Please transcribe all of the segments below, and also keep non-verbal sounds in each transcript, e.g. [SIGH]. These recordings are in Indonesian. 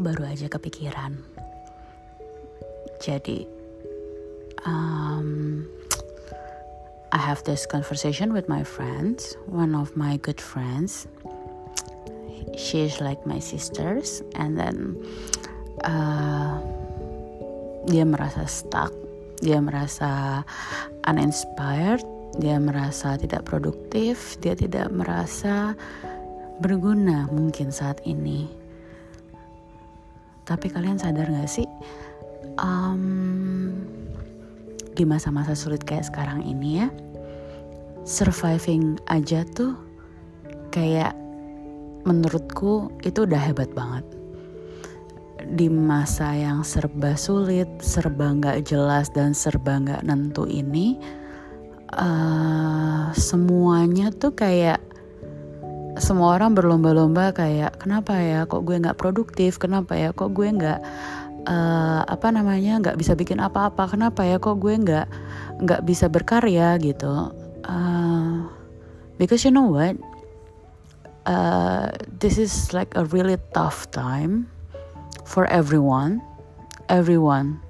baru aja kepikiran. Jadi, um, I have this conversation with my friends, one of my good friends. She is like my sisters, and then uh, dia merasa stuck, dia merasa uninspired, dia merasa tidak produktif, dia tidak merasa berguna mungkin saat ini. Tapi kalian sadar gak sih? Um, di masa-masa sulit kayak sekarang ini ya surviving aja tuh kayak menurutku itu udah hebat banget di masa yang serba sulit, serba nggak jelas dan serba nggak nentu ini, uh, semuanya tuh kayak semua orang berlomba-lomba kayak kenapa ya kok gue nggak produktif, kenapa ya kok gue nggak uh, apa namanya nggak bisa bikin apa-apa? Kenapa ya kok gue nggak nggak bisa berkarya? Gitu. Uh, because you know what? Uh, this is like a really tough time for everyone. Everyone.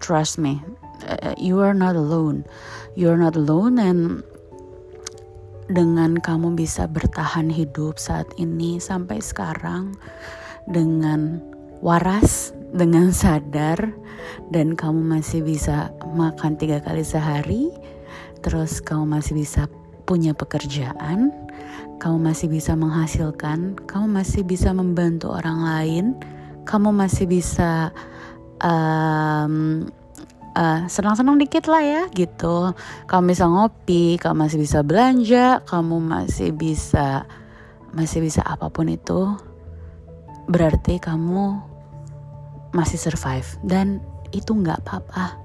Trust me. Uh, you are not alone. You are not alone and dengan kamu bisa bertahan hidup saat ini sampai sekarang dengan waras dengan sadar dan kamu masih bisa makan tiga kali sehari terus kamu masih bisa punya pekerjaan kamu masih bisa menghasilkan kamu masih bisa membantu orang lain kamu masih bisa um, uh, senang-senang dikit lah ya gitu kamu bisa ngopi kamu masih bisa belanja kamu masih bisa masih bisa apa pun itu berarti kamu masih survive dan itu nggak apa-apa.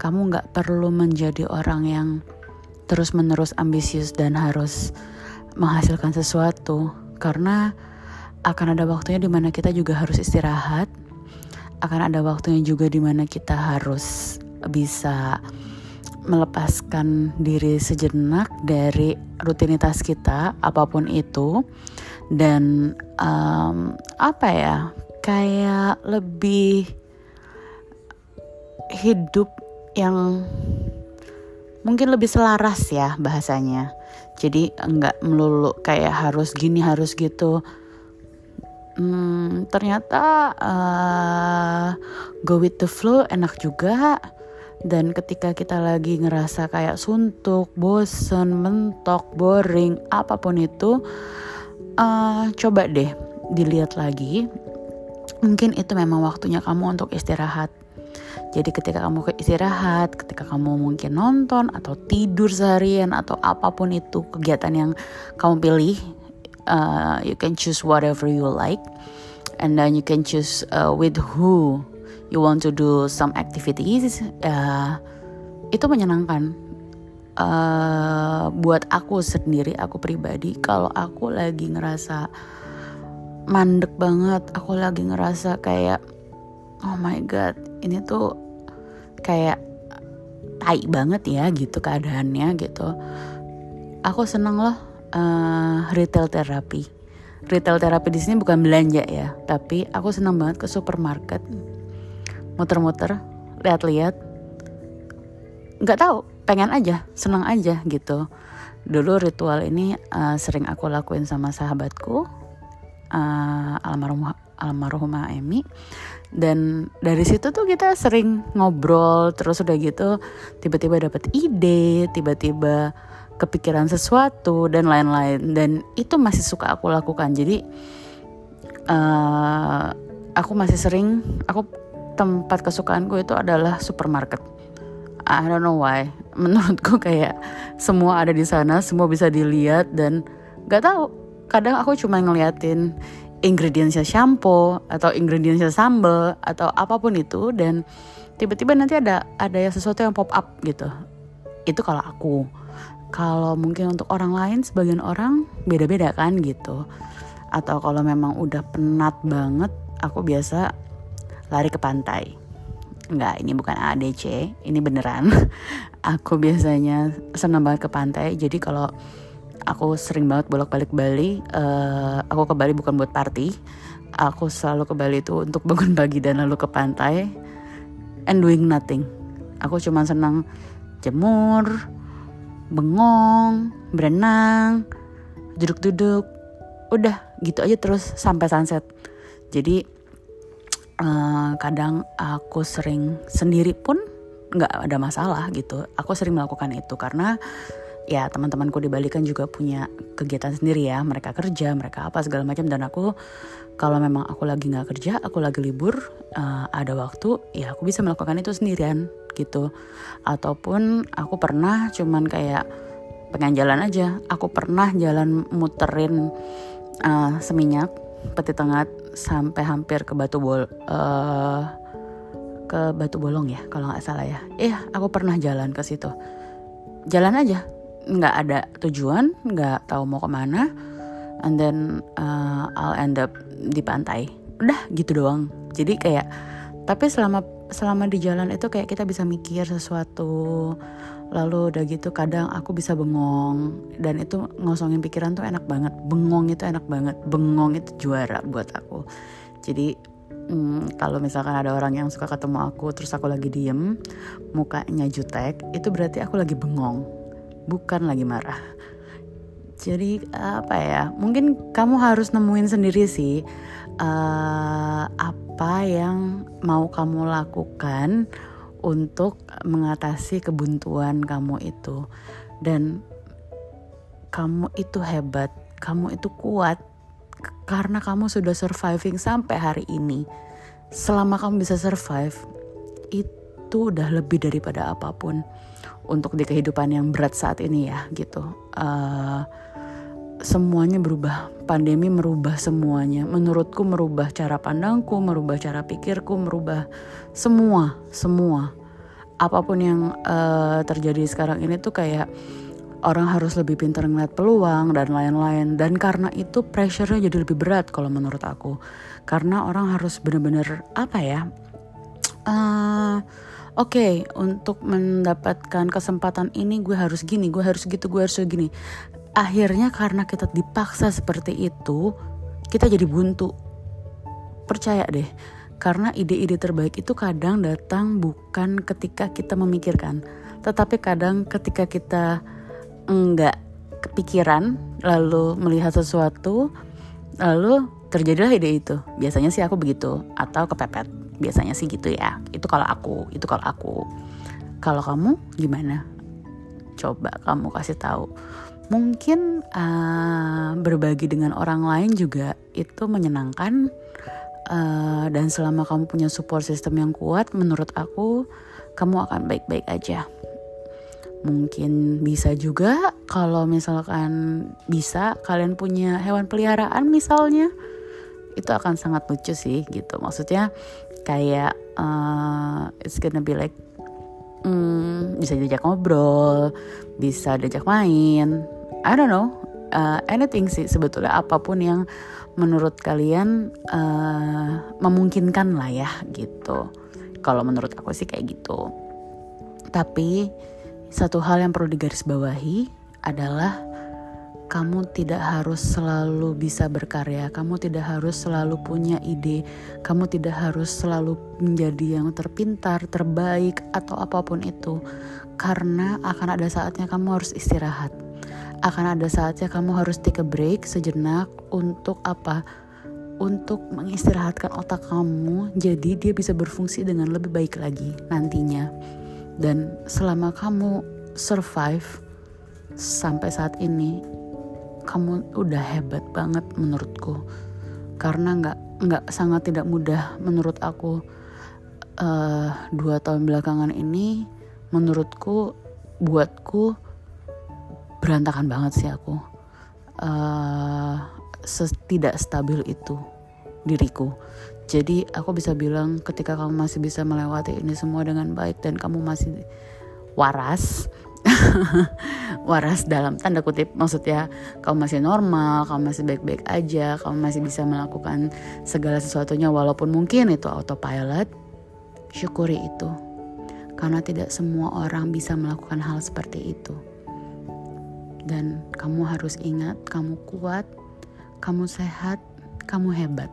Kamu nggak perlu menjadi orang yang terus-menerus ambisius dan harus menghasilkan sesuatu karena akan ada waktunya di mana kita juga harus istirahat. Akan ada waktunya juga di mana kita harus bisa melepaskan diri sejenak dari rutinitas kita apa pun itu dan um, apa ya kayak lebih hidup yang mungkin lebih selaras ya bahasanya. Jadi enggak melulu kayak harus gini harus gitu. Hmm, ternyata uh, go with the flow enak juga. Dan ketika kita lagi ngerasa kayak suntuk, bosen, mentok, boring, apa pun itu, uh, coba deh dilihat lagi mungkin itu memang waktunya kamu untuk istirahat. Jadi ketika kamu istirahat, ketika kamu mungkin nonton atau tidur seharian atau apa pun itu kegiatan yang kamu pilih, uh, you can choose whatever you like, and then you can choose uh, with who you want to do some activities. Uh, itu menyenangkan. Uh, buat aku sendiri, aku pribadi, kalau aku lagi ngerasa mandek banget aku lagi ngerasa kayak oh my god ini tuh kayak tai banget ya gitu keadaannya gitu aku seneng loh uh, retail terapi. Retail terapi di sini bukan belanja ya tapi aku seneng banget ke supermarket. Muter-muter lihat-lihat. Nggak tahu pengen aja seneng aja gitu. Dulu ritual ini uh, sering aku lakuin sama sahabatku uh, almarhum almarhumah Emi. Dan dari situ tuh kita sering ngobrol terus udah gitu tiba-tiba dapat ide tiba-tiba kepikiran sesuatu dan lain-lain. Dan itu masih suka aku lakukan. Jadi uh, aku masih sering aku tempat kesukaanku itu adalah supermarket. I don't know why. [LAUGHS] Menurutku kayak semua ada di sana semua bisa dilihat dan gak tahu. Kadang aku cuma ngeliatin ingredientsnya shampoo atau ingredientsnya sambal atau apa pun itu dan tiba-tiba nanti ada ada sesuatu yang pop up gitu. Itu kalau aku kalau mungkin untuk orang lain sebagian orang beda-beda kan gitu atau kalau memang udah penat banget aku biasa lari ke pantai Enggak, ini bukan ADC, ini beneran. [LAUGHS] aku biasanya senang banget ke pantai. Jadi kalau aku sering banget bolak-balik Bali. Uh, aku ke Bali bukan buat party. aku selalu ke Bali itu untuk [LAUGHS] bangun pagi dan lalu ke pantai and doing nothing. Aku cuma senang jemur, bengong, berenang, duduk-duduk, udah gitu aja terus sampai sunset. Jadi uh, kadang aku sering sendiri pun nggak ada masalah gitu. Aku sering melakukan itu karena ya teman-temanku di Bali kan juga punya kegiatan sendiri ya. Mereka kerja, mereka apa segala macam dan aku kalau memang aku lagi nggak kerja, aku lagi libur, uh, ada waktu, ya aku bisa melakukan itu sendirian gitu. Ataupun aku pernah cuman kayak pengen jalan aja. Aku pernah jalan muterin uh, seminyak peti tengah sampai hampir ke batu bol uh, ke batu bolong ya kalau nggak salah ya. Iya, aku pernah jalan ke situ. Jalan aja, nggak ada tujuan, nggak tahu mau ke mana, and then uh, I'll end up di pantai. Udah gitu doang. Jadi kayak, tapi selama selama di jalan itu kayak kita bisa mikir sesuatu. Lalu udah gitu kadang aku bisa bengong. Dan itu ngosongin pikiran tuh enak banget. Bengong itu enak banget. Bengong itu juara buat aku. Jadi hmm, kalau misalkan ada orang yang suka ketemu aku terus aku lagi diem mukanya jutek itu berarti aku lagi bengong bukan lagi marah. Jadi apa ya mungkin kamu harus nemuin sendiri sih uh, apa yang mau kamu lakukan untuk mengatasi kebuntuan kamu itu. Dan kamu itu hebat, kamu itu kuat karena kamu sudah surviving sampai hari ini. Selama kamu bisa survive, itu udah lebih daripada apa pun untuk di kehidupan yang berat saat ini ya gitu. Uh, semuanya berubah. Pandemi merubah semuanya. Menurutku merubah cara pandangku, merubah cara pikirku, merubah semua, semua. Apa pun yang uh, terjadi sekarang ini tuh kayak orang harus lebih pintar ngeliat peluang dan lain-lain. Dan karena itu pressure-nya jadi lebih berat kalau menurut aku. Karena orang harus bener-bener apa ya? Uh, Oke, okay, untuk mendapatkan kesempatan ini gue harus gini, gue harus gitu, gue harus gini. Akhirnya karena kita dipaksa seperti itu kita jadi buntu. Percaya deh karena ide-ide terbaik itu kadang datang bukan ketika kita memikirkan tetapi kadang ketika kita enggak kepikiran lalu melihat sesuatu lalu terjadilah ide itu. Biasanya sih aku begitu atau kepepet biasanya sih gitu ya. Itu kalau aku itu kalau aku. Kalau kamu gimana? Coba kamu kasih tahu. Mungkin uh, berbagi dengan orang lain juga itu menyenangkan uh, dan selama kamu punya support system yang kuat menurut aku kamu akan baik-baik aja. Mungkin bisa juga kalau misalkan bisa kalian punya hewan peliharaan misalnya itu akan sangat lucu sih gitu. Maksudnya kayak uh, it's gonna be like hmm, bisa diajak ngobrol, bisa diajak main. I don't know, uh, anything sih sebetulnya apa pun yang menurut kalian uh, memungkinkan lah ya gitu. Kalau menurut aku sih kayak gitu. Tapi satu hal yang perlu digarisbawahi adalah kamu tidak harus selalu bisa berkarya, kamu tidak harus selalu punya ide, kamu tidak harus selalu menjadi yang terpintar, terbaik, atau apa pun itu, karena akan ada saatnya kamu harus istirahat. Akan ada saatnya kamu harus take a break sejenak untuk apa? Untuk mengistirahatkan otak kamu, jadi dia bisa berfungsi dengan lebih baik lagi nantinya. Dan selama kamu survive sampai saat ini, kamu udah hebat banget menurutku. Karena nggak nggak sangat tidak mudah menurut aku. Uh, dua tahun belakangan ini menurutku buatku berantakan banget sih aku. Uh, tidak stabil itu diriku. Jadi aku bisa bilang ketika kamu masih bisa melewati ini semua dengan baik dan kamu masih waras [LAUGHS] waras dalam tanda kutip maksudnya kamu masih normal kamu masih baik-baik aja kamu masih bisa melakukan segala sesuatunya walaupun mungkin itu autopilot syukuri itu karena tidak semua orang bisa melakukan hal seperti itu dan kamu harus ingat kamu kuat kamu sehat kamu hebat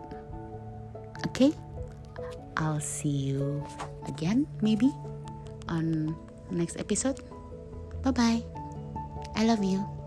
Okay? I'll see you again, maybe, on next episode. Bye bye. I love you.